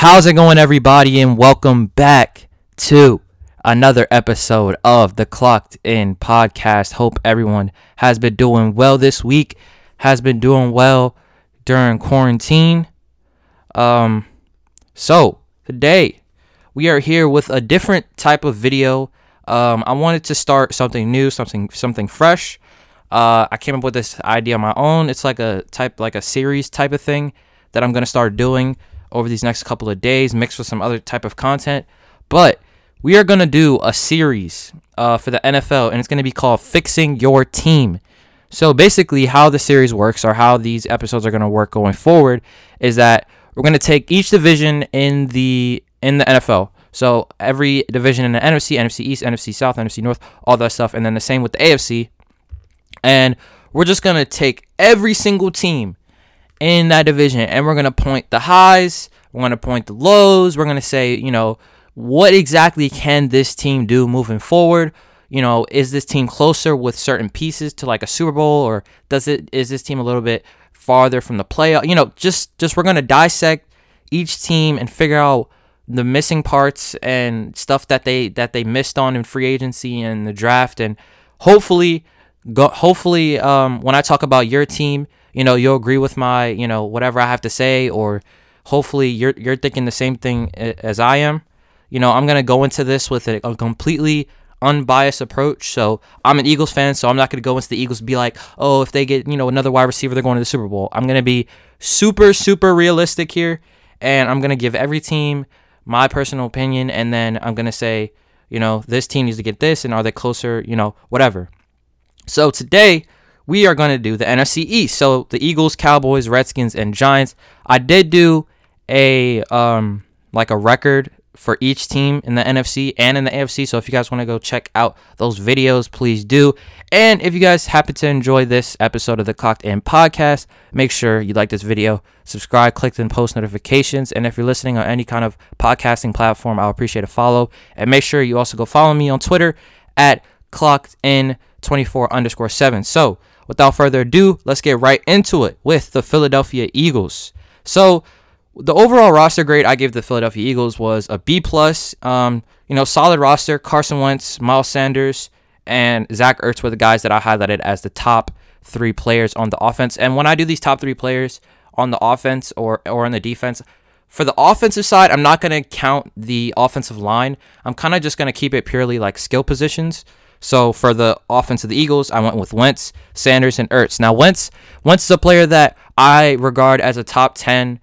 How's it going, everybody? And welcome back to another episode of the Clocked In podcast. Hope everyone has been doing well this week, has been doing well during quarantine. Um, so today we are here with a different type of video. Um, I wanted to start something new, something something fresh. Uh, I came up with this idea on my own. It's like a type, like a series type of thing that I'm gonna start doing over these next couple of days, mixed with some other type of content. But we are going to do a series uh, for the NFL, and it's going to be called Fixing Your Team. So basically, how the series works, or how these episodes are going to work going forward, is that we're going to take each division in the in the NFL. So every division in the NFC, NFC East, NFC South, NFC North, all that stuff, and then the same with the AFC. And we're just gonna take every single team in that division and we're going to point the highs, we're going to point the lows, we're going to say, you know, what exactly can this team do moving forward? You know, is this team closer with certain pieces to like a Super Bowl or does it is this team a little bit farther from the playoff? You know, just just we're going to dissect each team and figure out the missing parts and stuff that they that they missed on in free agency and the draft and hopefully go hopefully um, when I talk about your team you know you'll agree with my you know whatever I have to say or hopefully you're you're thinking the same thing as I am. You know, I'm gonna go into this with a, a completely unbiased approach. So I'm an Eagles fan, so I'm not gonna go into the Eagles be like, oh, if they get you know another wide receiver, they're going to the Super Bowl. I'm gonna be super super realistic here, and I'm gonna give every team my personal opinion, and then I'm gonna say, you know, this team needs to get this, and are they closer? You know, whatever. So today we are going to do the NFC East. So the Eagles, Cowboys, Redskins, and Giants. I did do a um like a record for each team in the NFC and in the AFC. So if you guys want to go check out those videos, please do. And if you guys happen to enjoy this episode of the Clocked In podcast, make sure you like this video, subscribe, click the post notifications. And if you're listening on any kind of podcasting platform, I'll appreciate a follow. And make sure you also go follow me on Twitter at Clocked In 24 underscore 7. So without further ado, let's get right into it with the Philadelphia Eagles. So the overall roster grade I gave the Philadelphia Eagles was a B plus. Um, you know, solid roster. Carson Wentz, Miles Sanders, and Zach Ertz were the guys that I highlighted as the top three players on the offense. And when I do these top three players on the offense or or on the defense, for the offensive side, I'm not gonna count the offensive line. I'm kind of just gonna keep it purely like skill positions. So for the offense of the Eagles, I went with Wentz, Sanders, and Ertz. Now Wentz, Wentz is a player that I regard as a top ten,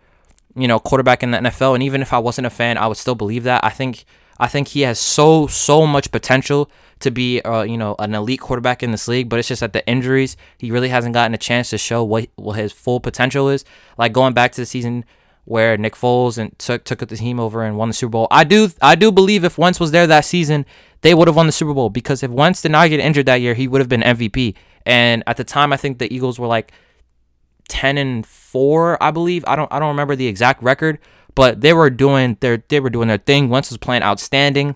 you know, quarterback in the NFL. And even if I wasn't a fan, I would still believe that. I think I think he has so so much potential to be, uh, you know, an elite quarterback in this league. But it's just that the injuries, he really hasn't gotten a chance to show what what his full potential is. Like going back to the season where Nick Foles and took took the team over and won the Super Bowl. I do I do believe if Wentz was there that season, they would have won the Super Bowl because if Wentz did not get injured that year, he would have been MVP. And at the time, I think the Eagles were like ten and four, I believe. I don't I don't remember the exact record, but they were doing their they were doing their thing. Wentz was playing outstanding.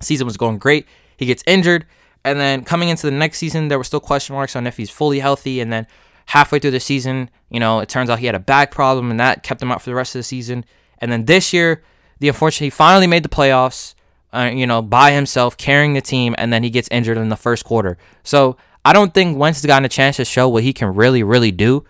Season was going great. He gets injured, and then coming into the next season, there were still question marks on if he's fully healthy, and then halfway through the season, you know, it turns out he had a back problem and that kept him out for the rest of the season. And then this year, the unfortunate he finally made the playoffs, uh, you know, by himself, carrying the team, and then he gets injured in the first quarter. So I don't think Wentz has gotten a chance to show what he can really, really do.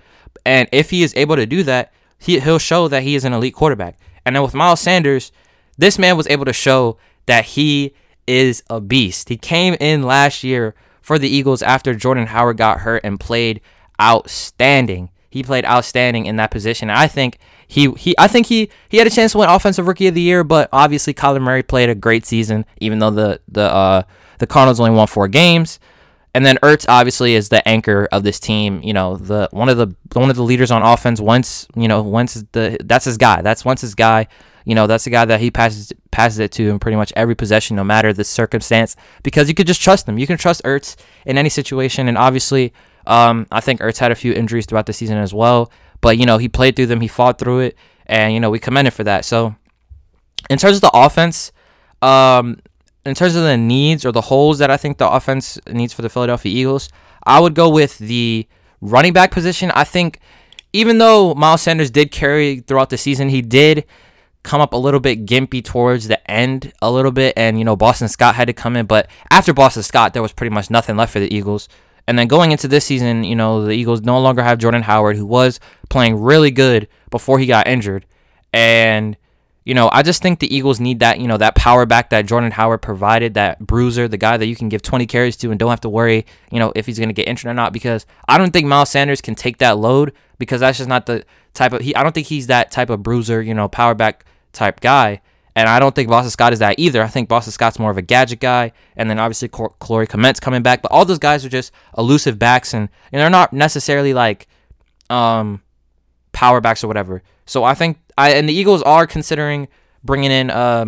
And if he is able to do that, he, he'll show that he is an elite quarterback. And then with Miles Sanders, this man was able to show that he is a beast. He came in last year for the Eagles after Jordan Howard got hurt and played outstanding. He played outstanding in that position. I think he he I think he he had a chance to win offensive rookie of the year, but obviously Kyler Murray played a great season, even though the the uh the Cardinals only won four games. And then Ertz obviously is the anchor of this team. You know, the one of the one of the leaders on offense. Once you know, once the that's his guy. That's once his guy. You know, that's the guy that he passes passes it to in pretty much every possession, no matter the circumstance, because you could just trust him. You can trust Ertz in any situation, and obviously um, I think Ertz had a few injuries throughout the season as well, but you know he played through them, he fought through it, and you know we commend him for that. So, in terms of the offense, um, in terms of the needs or the holes that I think the offense needs for the Philadelphia Eagles, I would go with the running back position. I think even though Miles Sanders did carry throughout the season, he did come up a little bit gimpy towards the end a little bit, and you know Boston Scott had to come in. But after Boston Scott, there was pretty much nothing left for the Eagles. And then going into this season, you know the Eagles no longer have Jordan Howard, who was playing really good before he got injured, and you know, I just think the Eagles need that, you know, that power back that Jordan Howard provided, that bruiser, the guy that you can give 20 carries to and don't have to worry, you know, if he's going to get injured or not. Because I don't think Miles Sanders can take that load because that's just not the type of, he, I don't think he's that type of bruiser, you know, power back type guy. And I don't think Boston Scott is that either. I think Boston Scott's more of a gadget guy. And then obviously Corey Clement's coming back. But all those guys are just elusive backs and, and they're not necessarily like, um, power backs or whatever. So I think I and the Eagles are considering bringing in uh,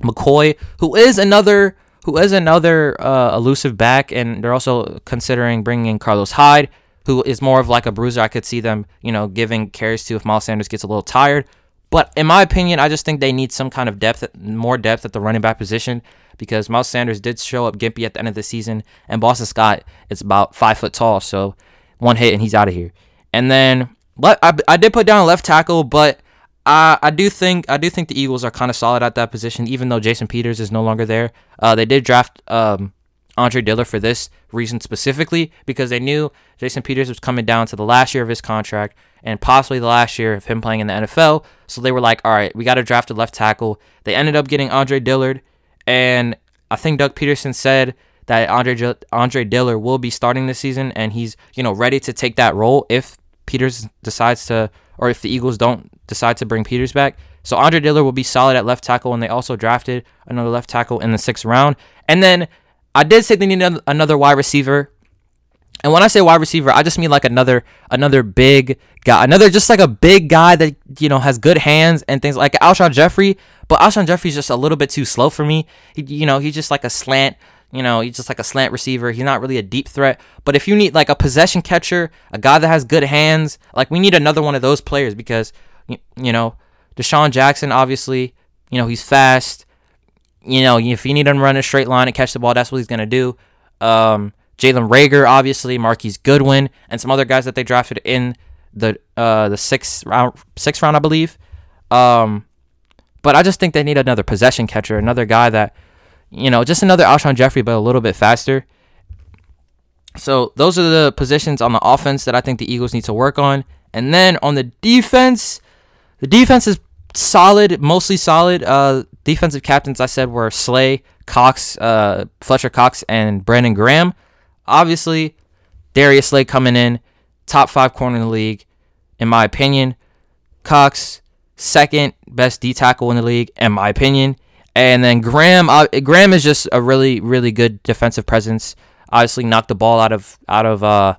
McCoy, who is another who is another uh, elusive back, and they're also considering bringing in Carlos Hyde, who is more of like a bruiser. I could see them, you know, giving carries to if Miles Sanders gets a little tired. But in my opinion, I just think they need some kind of depth, more depth at the running back position because Miles Sanders did show up gimpy at the end of the season, and Boston Scott is about five foot tall, so one hit and he's out of here. And then I, I did put down left tackle, but I, I do think I do think the Eagles are kind of solid at that position, even though Jason Peters is no longer there. Uh, they did draft um, Andre Dillard for this reason specifically because they knew Jason Peters was coming down to the last year of his contract and possibly the last year of him playing in the NFL. So they were like, all right, we got to draft a left tackle. They ended up getting Andre Dillard, and I think Doug Pederson said that Andre Andre Dillard will be starting this season, and he's you know ready to take that role if Peters decides to, or if the Eagles don't decide to bring Peters back. So Andre Dillard will be solid at left tackle, and they also drafted another left tackle in the sixth round. And then I did say they need another wide receiver. And when I say wide receiver, I just mean like another another big guy, another just like a big guy that you know has good hands and things like Alshon Jeffery. But Alshon Jeffery's just a little bit too slow for me. He, you know, he's just like a slant you know, he's just like a slant receiver. He's not really a deep threat. But if you need like a possession catcher, a guy that has good hands, like we need another one of those players because, you know, DeSean Jackson, obviously, you know, he's fast. You know, if you need him to run a straight line and catch the ball, that's what he's to do. Um, Jalen Reagor, obviously, Marquise Goodwin, and some other guys that they drafted in the uh, the sixth round, sixth round, I believe. Um, but I just think they need another possession catcher, another guy that you know, just another Alshon Jeffery, but a little bit faster. So those are the positions on the offense that I think the Eagles need to work on. And then on the defense, the defense is solid, mostly solid. Uh, defensive captains I said were Slay, Cox, uh, Fletcher Cox, and Brandon Graham. Obviously, Darius Slay coming in, top five corner in the league, in my opinion. Cox, second best D tackle in the league, in my opinion. And then Graham, uh, Graham is just a really, really good defensive presence. Obviously, knocked the ball out of out of uh,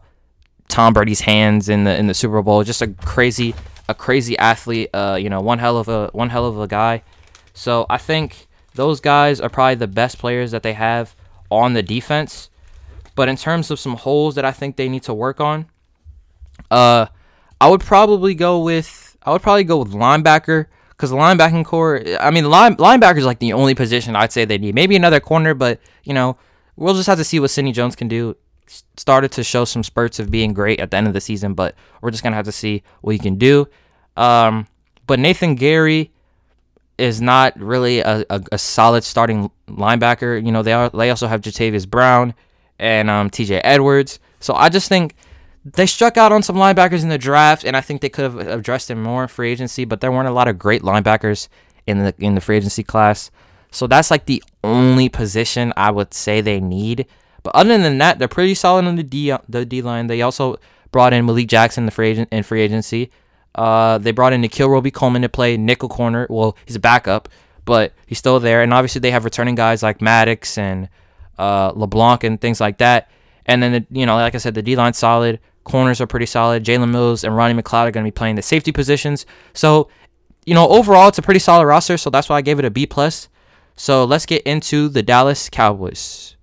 Tom Brady's hands in the in the Super Bowl. Just a crazy, a crazy athlete. Uh, you know, one hell of a one hell of a guy. So I think those guys are probably the best players that they have on the defense. But in terms of some holes that I think they need to work on, uh, I would probably go with I would probably go with linebacker because the linebacking core, I mean, line, linebacker is like the only position I'd say they need. Maybe another corner, but you know, we'll just have to see what Sidney Jones can do. Started to show some spurts of being great at the end of the season, but we're just gonna have to see what he can do. Um, but Nathan Gerry is not really a, a, a, solid starting linebacker. You know, they are they also have Jatavis Brown and um, T.J. Edwards. So I just think they struck out on some linebackers in the draft, and I think they could have addressed them more in free agency. But there weren't a lot of great linebackers in the in the free agency class, so that's like the only position I would say they need. But other than that, they're pretty solid on the D the D line. They also brought in Malik Jackson, the free agent in free agency. Uh, they brought in Nickell Robey-Coleman to play nickel corner. Well, he's a backup, but he's still there. And obviously, they have returning guys like Maddox and uh, LeBlanc and things like that. And then, you know, like I said, the D line's solid. Corners are pretty solid. Jalen Mills and Ronnie McLeod are going to be playing the safety positions. So, you know, overall, it's a pretty solid roster. So that's why I gave it a B plus. So let's get into the Dallas Cowboys.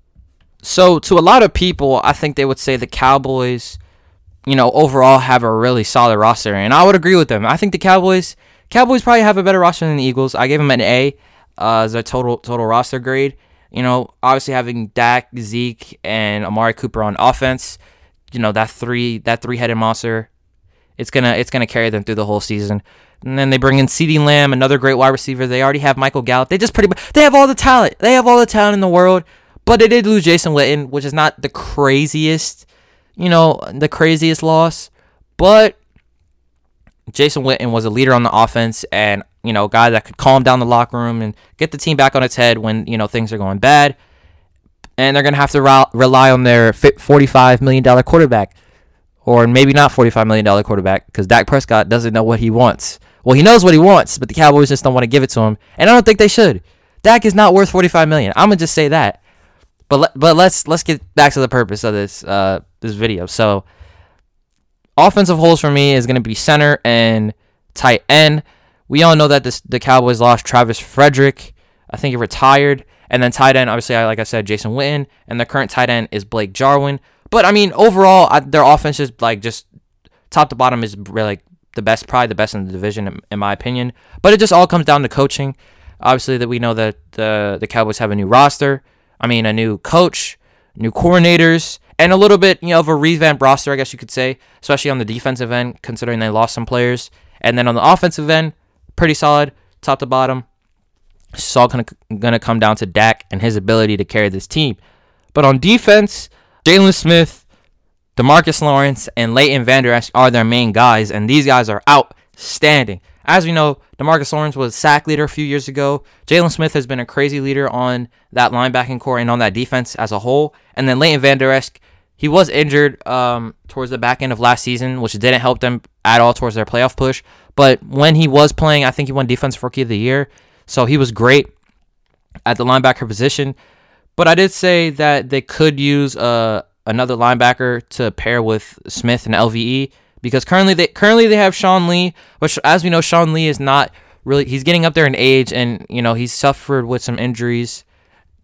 So to a lot of people, I think they would say the Cowboys, you know, overall have a really solid roster, and I would agree with them. I think the Cowboys, Cowboys probably have a better roster than the Eagles. I gave them an A uh, as a total total roster grade. You know, obviously having Dak, Zeke, and Amari Cooper on offense you know that three that three headed monster. It's gonna it's gonna carry them through the whole season. And then they bring in CeeDee Lamb, another great wide receiver. They already have Michael Gallup. They just pretty much they have all the talent. They have all the talent in the world. But they did lose Jason Witten, which is not the craziest, you know, the craziest loss. But Jason Witten was a leader on the offense and, you know, guy that could calm down the locker room and get the team back on its head when, you know, things are going bad. And they're going to have to rely on their $45 million quarterback. Or maybe not $45 million quarterback because Dak Prescott doesn't know what he wants. Well, he knows what he wants, but the Cowboys just don't want to give it to him. And I don't think they should. Dak is not worth 45 million. I'm going to just say that. But let, but let's let's get back to the purpose of this uh this video. So offensive holes for me is going to be center and tight end. We all know that this, the Cowboys lost Travis Frederick. I think he retired. And then tight end, obviously, like I said, Jason Witten. And the current tight end is Blake Jarwin. But I mean, overall, I, their offense is like just top to bottom is really like the best, probably the best in the division, in, in my opinion. But it just all comes down to coaching. Obviously, that we know that the the Cowboys have a new roster. I mean, a new coach, new coordinators, and a little bit, you know, of a revamped roster, I guess you could say, especially on the defensive end, considering they lost some players. And then on the offensive end, pretty solid, top to bottom. It's all gonna gonna come down to Dak and his ability to carry this team. But on defense, Jaylon Smith, Demarcus Lawrence, and Leighton Vander Esch are their main guys, and these guys are outstanding. As we know, Demarcus Lawrence was sack leader a few years ago. Jaylon Smith has been a crazy leader on that linebacking core and on that defense as a whole. And then Leighton Vander Esch, he was injured um, towards the back end of last season, which didn't help them at all towards their playoff push. But when he was playing, I think he won Defensive Rookie of the Year. So he was great at the linebacker position. But I did say that they could use uh, another linebacker to pair with Smith and LVE because currently they currently they have Sean Lee, which as we know, Sean Lee is not really he's getting up there in age, and you know he's suffered with some injuries.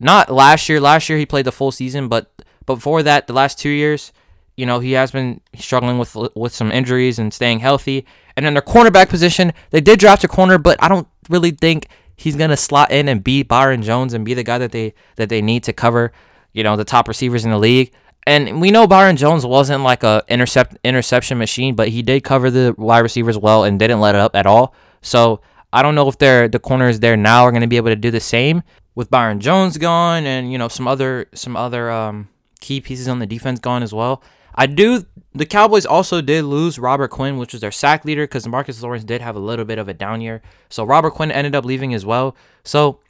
Not last year. Last year he played the full season, but before that, the last two years, you know he has been struggling with with some injuries and staying healthy. And in their cornerback position, they did draft a corner, but I don't really think he's gonna slot in and be Byron Jones and be the guy that they that they need to cover, you know, the top receivers in the league. And we know Byron Jones wasn't like a intercept interception machine, but he did cover the wide receivers well and didn't let it up at all. So I don't know if they're the corners there now are going to be able to do the same with Byron Jones gone and you know some other some other um, key pieces on the defense gone as well. I do. The Cowboys also did lose Robert Quinn, which was their sack leader, because Marcus Lawrence did have a little bit of a down year. So Robert Quinn ended up leaving as well. So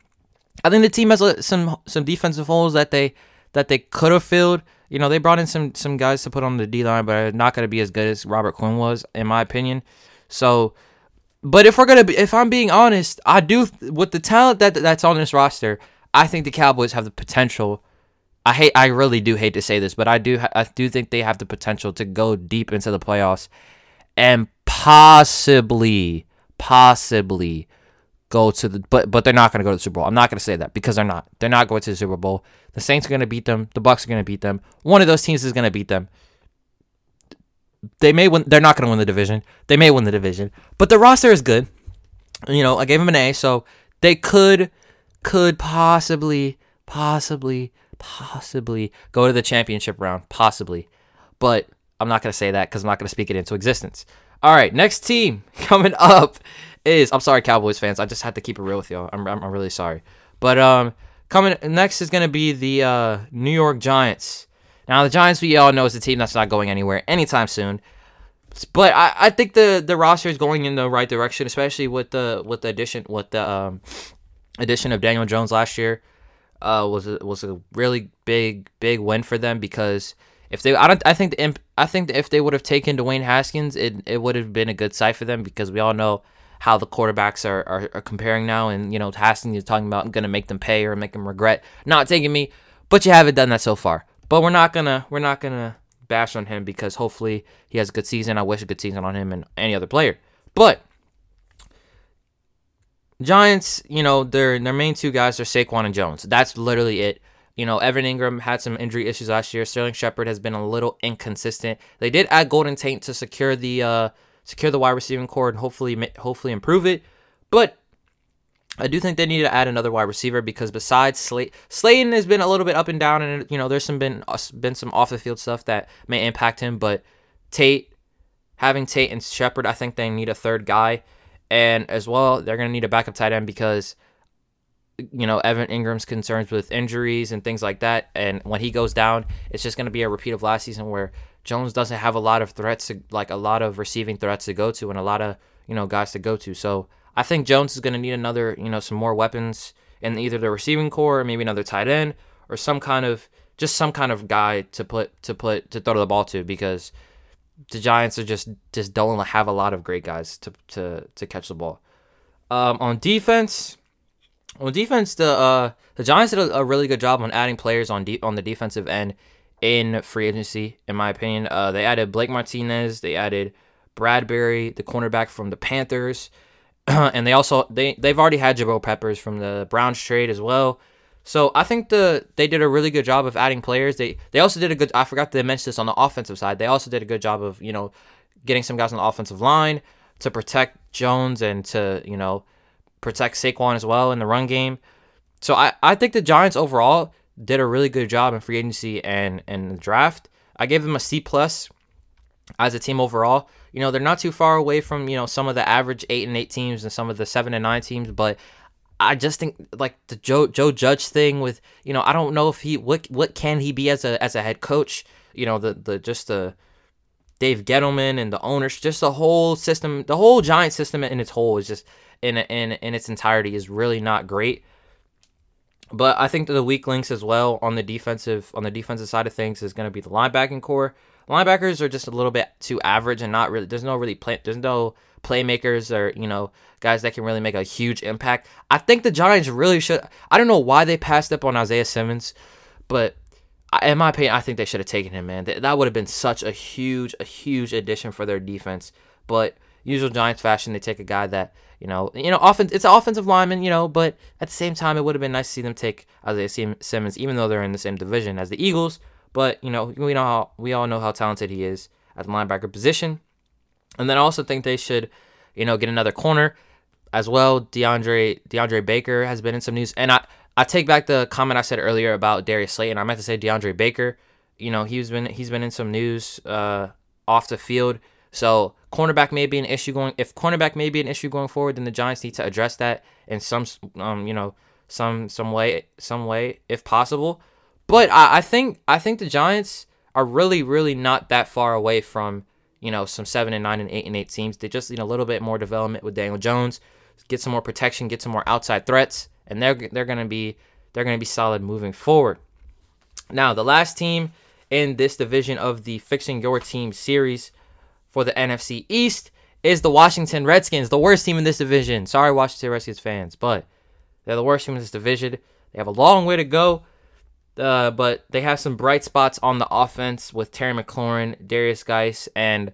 I think the team has uh, some some defensive holes that they that they could have filled you know, they brought in some some guys to put on the D line, but are not going to be as good as Robert Quinn was, in my opinion. So, but if we're gonna be, if I'm being honest, I do with the talent that that's on this roster, I think the Cowboys have the potential. I hate, I really do hate to say this, but I do, I do think they have the potential to go deep into the playoffs, and possibly, possibly go to the but but they're not going to go to the Super Bowl. I'm not going to say that because they're not. They're not going to the Super Bowl. The Saints are going to beat them. The Bucs are going to beat them. One of those teams is going to beat them. They may win. They're not going to win the division. They may win the division, but the roster is good. You know, I gave them an A, so they could could possibly possibly possibly go to the championship round, possibly. But I'm not going to say that because I'm not going to speak it into existence. All right, next team coming up is I'm sorry, Cowboys fans. I just had to keep it real with y'all. I'm I'm, I'm really sorry. But um, coming next is gonna be the uh, New York Giants. Now the Giants we all know is a team that's not going anywhere anytime soon. But I, I think the the roster is going in the right direction, especially with the with the addition with the um, addition of Daniel Jones last year. Uh, was a, was a really big big win for them because if they I don't I think the, I think if they would have taken Dwayne Haskins, it it would have been a good sight for them because we all know how the quarterbacks are, are, are comparing now. And, you know, Haskins is talking about, I'm going to make them pay or make them regret not taking me. But you haven't done that so far. But we're not to, we're not to bash on him because hopefully he has a good season. I wish a good season on him and any other player. But Giants, you know, their their main two guys are Saquon and Jones. That's literally it. You know, Evan Engram had some injury issues last year. Sterling Shepard has been a little inconsistent. They did add Golden Tate to secure the uh, secure the wide receiving core and hopefully hopefully improve it. But I do think they need to add another wide receiver because besides Slay, Slayton has been a little bit up and down, and you know there's some been uh, been some off the field stuff that may impact him. But Tate, having Tate and Shepard, I think they need a third guy. And as well, they're going to need a backup tight end because, you know, Evan Engram's concerns with injuries and things like that. And when he goes down, it's just going to be a repeat of last season where Jones doesn't have a lot of threats, to, like a lot of receiving threats to go to and a lot of, you know, guys to go to. So I think Jones is going to need another, you know, some more weapons in either the receiving core or maybe another tight end or some kind of just some kind of guy to put to put to throw the ball to because the Giants are just just don't have a lot of great guys to to to catch the ball. Um, on defense, on defense, the uh, the Giants did a, a, really good job on adding players on de- on the defensive end in free agency. In my opinion, uh, they added Blake Martinez, they added Bradberry, the cornerback from the Panthers, and they also they they've already had Jabril Peppers from the Browns trade as well. So I think the they did a really good job of adding players. They they also did a good. I forgot to mention this on the offensive side. They also did a good job of you know getting some guys on the offensive line to protect Jones and to you know protect Saquon as well in the run game. So I I think the Giants overall did a really good job in free agency and and the draft. I gave them a C plus as a team overall. You know they're not too far away from you know some of the average eight and eight teams and some of the seven and nine teams, but I just think like the Joe Joe Judge thing with you know I don't know if he what what can he be as a as a head coach you know the the just the Dave Gettleman and the owners just the whole system the whole giant system in its whole is just in in in its entirety is really not great. But I think that the weak links as well on the defensive on the defensive side of things is going to be the linebacking core. Linebackers are just a little bit too average and not really. There's no really play. There's no playmakers or you know guys that can really make a huge impact. I think the Giants really should. I don't know why they passed up on Isaiah Simmons, but in my opinion, I think they should have taken him. Man, that would have been such a huge, a huge addition for their defense. But usual Giants fashion, they take a guy that you know, you know, often it's an offensive lineman, you know, but at the same time, it would have been nice to see them take Isaiah Simmons, even though they're in the same division as the Eagles. But you know, we know how we all know how talented he is at the linebacker position. And then I also think they should, you know, get another corner as well. DeAndre DeAndre Baker has been in some news, and I I take back the comment I said earlier about Darius Slayton. I meant to say DeAndre Baker. You know, he's been he's been in some news uh, off the field. So cornerback may be an issue going. If cornerback may be an issue going forward, then the Giants need to address that in some um you know some some way some way if possible. But I, I think I think the Giants are really really not that far away from you know, some seven and nine and eight and eight teams. They just need a little bit more development with Daniel Jones, get some more protection, get some more outside threats, and they're they're gonna be they're gonna be solid moving forward. Now, the last team in this division of the Fixing Your Team series for the NFC East is the Washington Redskins, the worst team in this division. Sorry, Washington Redskins fans, but they're the worst team in this division. They have a long way to go. Uh, but they have some bright spots on the offense with Terry McLaurin, Derrius Guice, and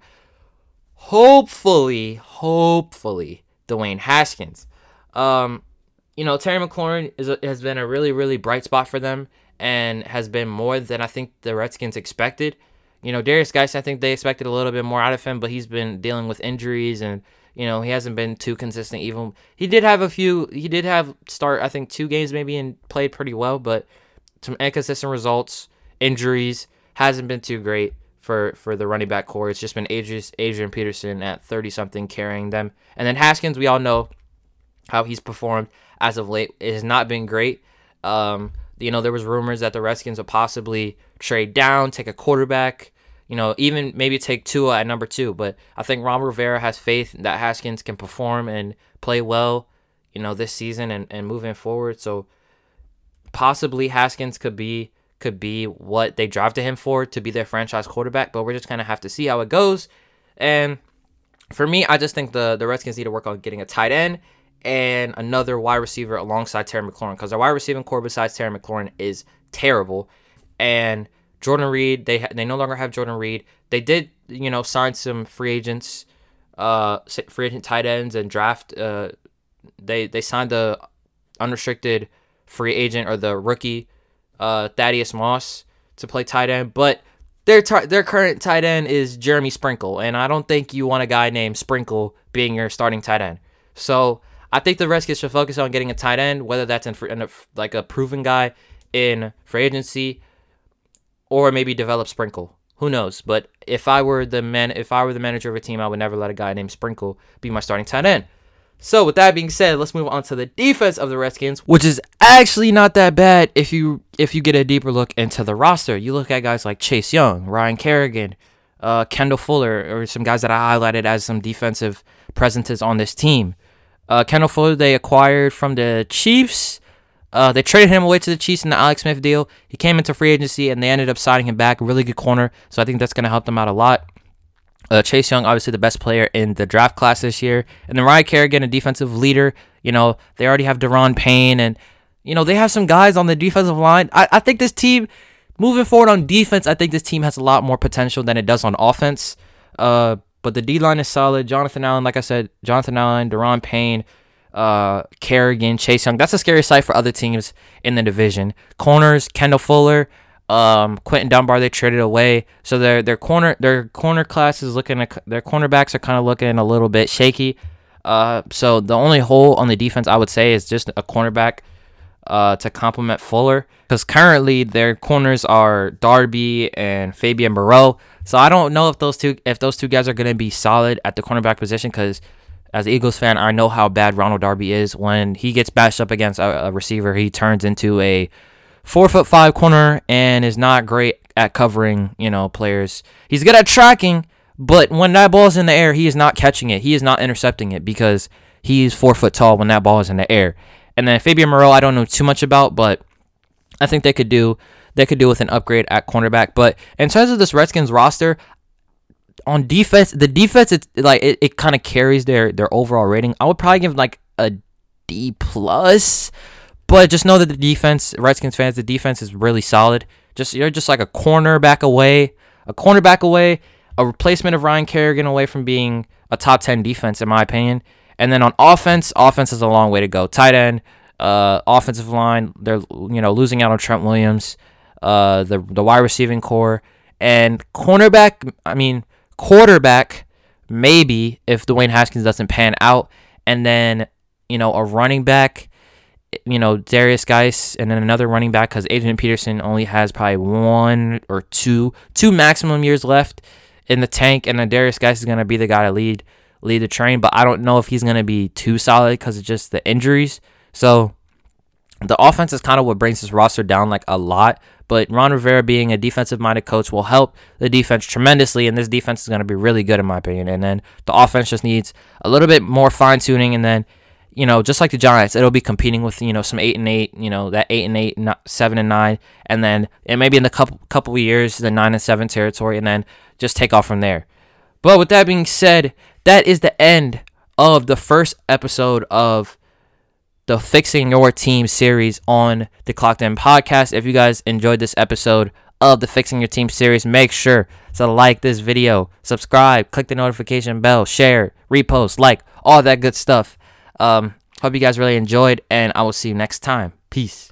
hopefully, hopefully, Dwayne Haskins. Um, you know, Terry McLaurin is a, has been a really, really bright spot for them and has been more than I think the Redskins expected. You know, Derrius Guice, I think they expected a little bit more out of him, but he's been dealing with injuries and you know he hasn't been too consistent. Even he did have a few, he did have start I think two games maybe and played pretty well, but some inconsistent results, injuries, hasn't been too great for for the running back core. It's just been Adrian, Peterson at 30 something carrying them. And then Haskins, we all know how he's performed as of late. It has not been great. Um, you know, there was rumors that the Redskins would possibly trade down, take a quarterback, you know, even maybe take Tua at number two. But I think Ron Rivera has faith that Haskins can perform and play well, you know, this season and, and moving forward. So possibly Haskins could be could be what they to him for to be their franchise quarterback, but we're just gonna have to see how it goes. And for me, I just think the the Redskins need to work on getting a tight end and another wide receiver alongside Terry McLaurin because their wide receiving core besides Terry McLaurin is terrible. And Jordan Reed, they they no longer have Jordan Reed. They did you know sign some free agents, uh, free agent tight ends and draft. Uh, they they signed the unrestricted free agent or the rookie uh, Thaddeus Moss to play tight end, but their their current tight end is Jeremy Sprinkle, and I don't think you want a guy named Sprinkle being your starting tight end. So I think the Redskins should focus on getting a tight end, whether that's in, in a, like a proven guy in free agency, or maybe develop Sprinkle. Who knows? But if I were the man, if I were the manager of a team, I would never let a guy named Sprinkle be my starting tight end. So with that being said, let's move on to the defense of the Redskins, which is actually not that bad if you if you get a deeper look into the roster. You look at guys like Chase Young, Ryan Kerrigan, uh, Kendall Fuller, or some guys that I highlighted as some defensive presences on this team. Uh, Kendall Fuller they acquired from the Chiefs. Uh, they traded him away to the Chiefs in the Alex Smith deal. He came into free agency and they ended up signing him back. A really good corner, so I think that's going to help them out a lot. Uh, Chase Young, obviously the best player in the draft class this year, and then Ryan Kerrigan, a defensive leader. You know they already have Da'Ron Payne, and you know they have some guys on the defensive line. I, I think this team, moving forward on defense, I think this team has a lot more potential than it does on offense. Uh, but the D line is solid. Jonathan Allen, like I said, Jonathan Allen, Da'Ron Payne, uh, Kerrigan, Chase Young. That's a scary sight for other teams in the division. Corners, Kendall Fuller, um, Quinton Dunbar they traded away, so their their corner their corner class is looking their cornerbacks are kind of looking a little bit shaky. Uh, so the only hole on the defense I would say is just a cornerback uh, to complement Fuller because currently their corners are Darby and Fabian Moreau. So I don't know if those two if those two guys are going to be solid at the cornerback position because as an Eagles fan, I know how bad Ronald Darby is. When he gets bashed up against a, a receiver, he turns into a four foot five corner and is not great at covering, you know, players. He's good at tracking, but when that ball is in the air, he is not catching it. He is not intercepting it because he's four foot tall when that ball is in the air. And then Fabian Moreau, I don't know too much about, but I think they could do they could do with an upgrade at cornerback. But in terms of this Redskins roster, on defense, the defense it's like it, it kind of carries their their overall rating. I would probably give like a D plus but just know that the defense, Redskins fans, the defense is really solid. Just you're just like a cornerback away, a cornerback away, a replacement of Ryan Kerrigan away from being a top ten defense, in my opinion. And then on offense, offense is a long way to go. Tight end, uh, offensive line, they're you know losing out on Trent Williams, uh, the the wide receiving core, and cornerback. I mean quarterback, maybe if Dwayne Haskins doesn't pan out, and then you know a running back you know, Derrius Guice and then another running back because Adrian Peterson only has probably one or two, two maximum years left in the tank, and then Derrius Guice is gonna be the guy to lead lead the train. But I don't know if he's gonna be too solid because of just the injuries. So the offense is kind of what brings this roster down like a lot. But Ron Rivera being a defensive minded coach will help the defense tremendously, and this defense is going to be really good in my opinion. And then the offense just needs a little bit more fine tuning, and then you know, just like the Giants, it'll be competing with you know some eight and eight, you know that eight and eight, seven and nine, and then it maybe in the couple couple years the nine and seven territory, and then just take off from there. But with that being said, that is the end of the first episode of the Fixing Your Team series on the Clocked In podcast. If you guys enjoyed this episode of the Fixing Your Team series, make sure to like this video, subscribe, click the notification bell, share, repost, like, all that good stuff. Um, hope you guys really enjoyed, and I will see you next time. Peace.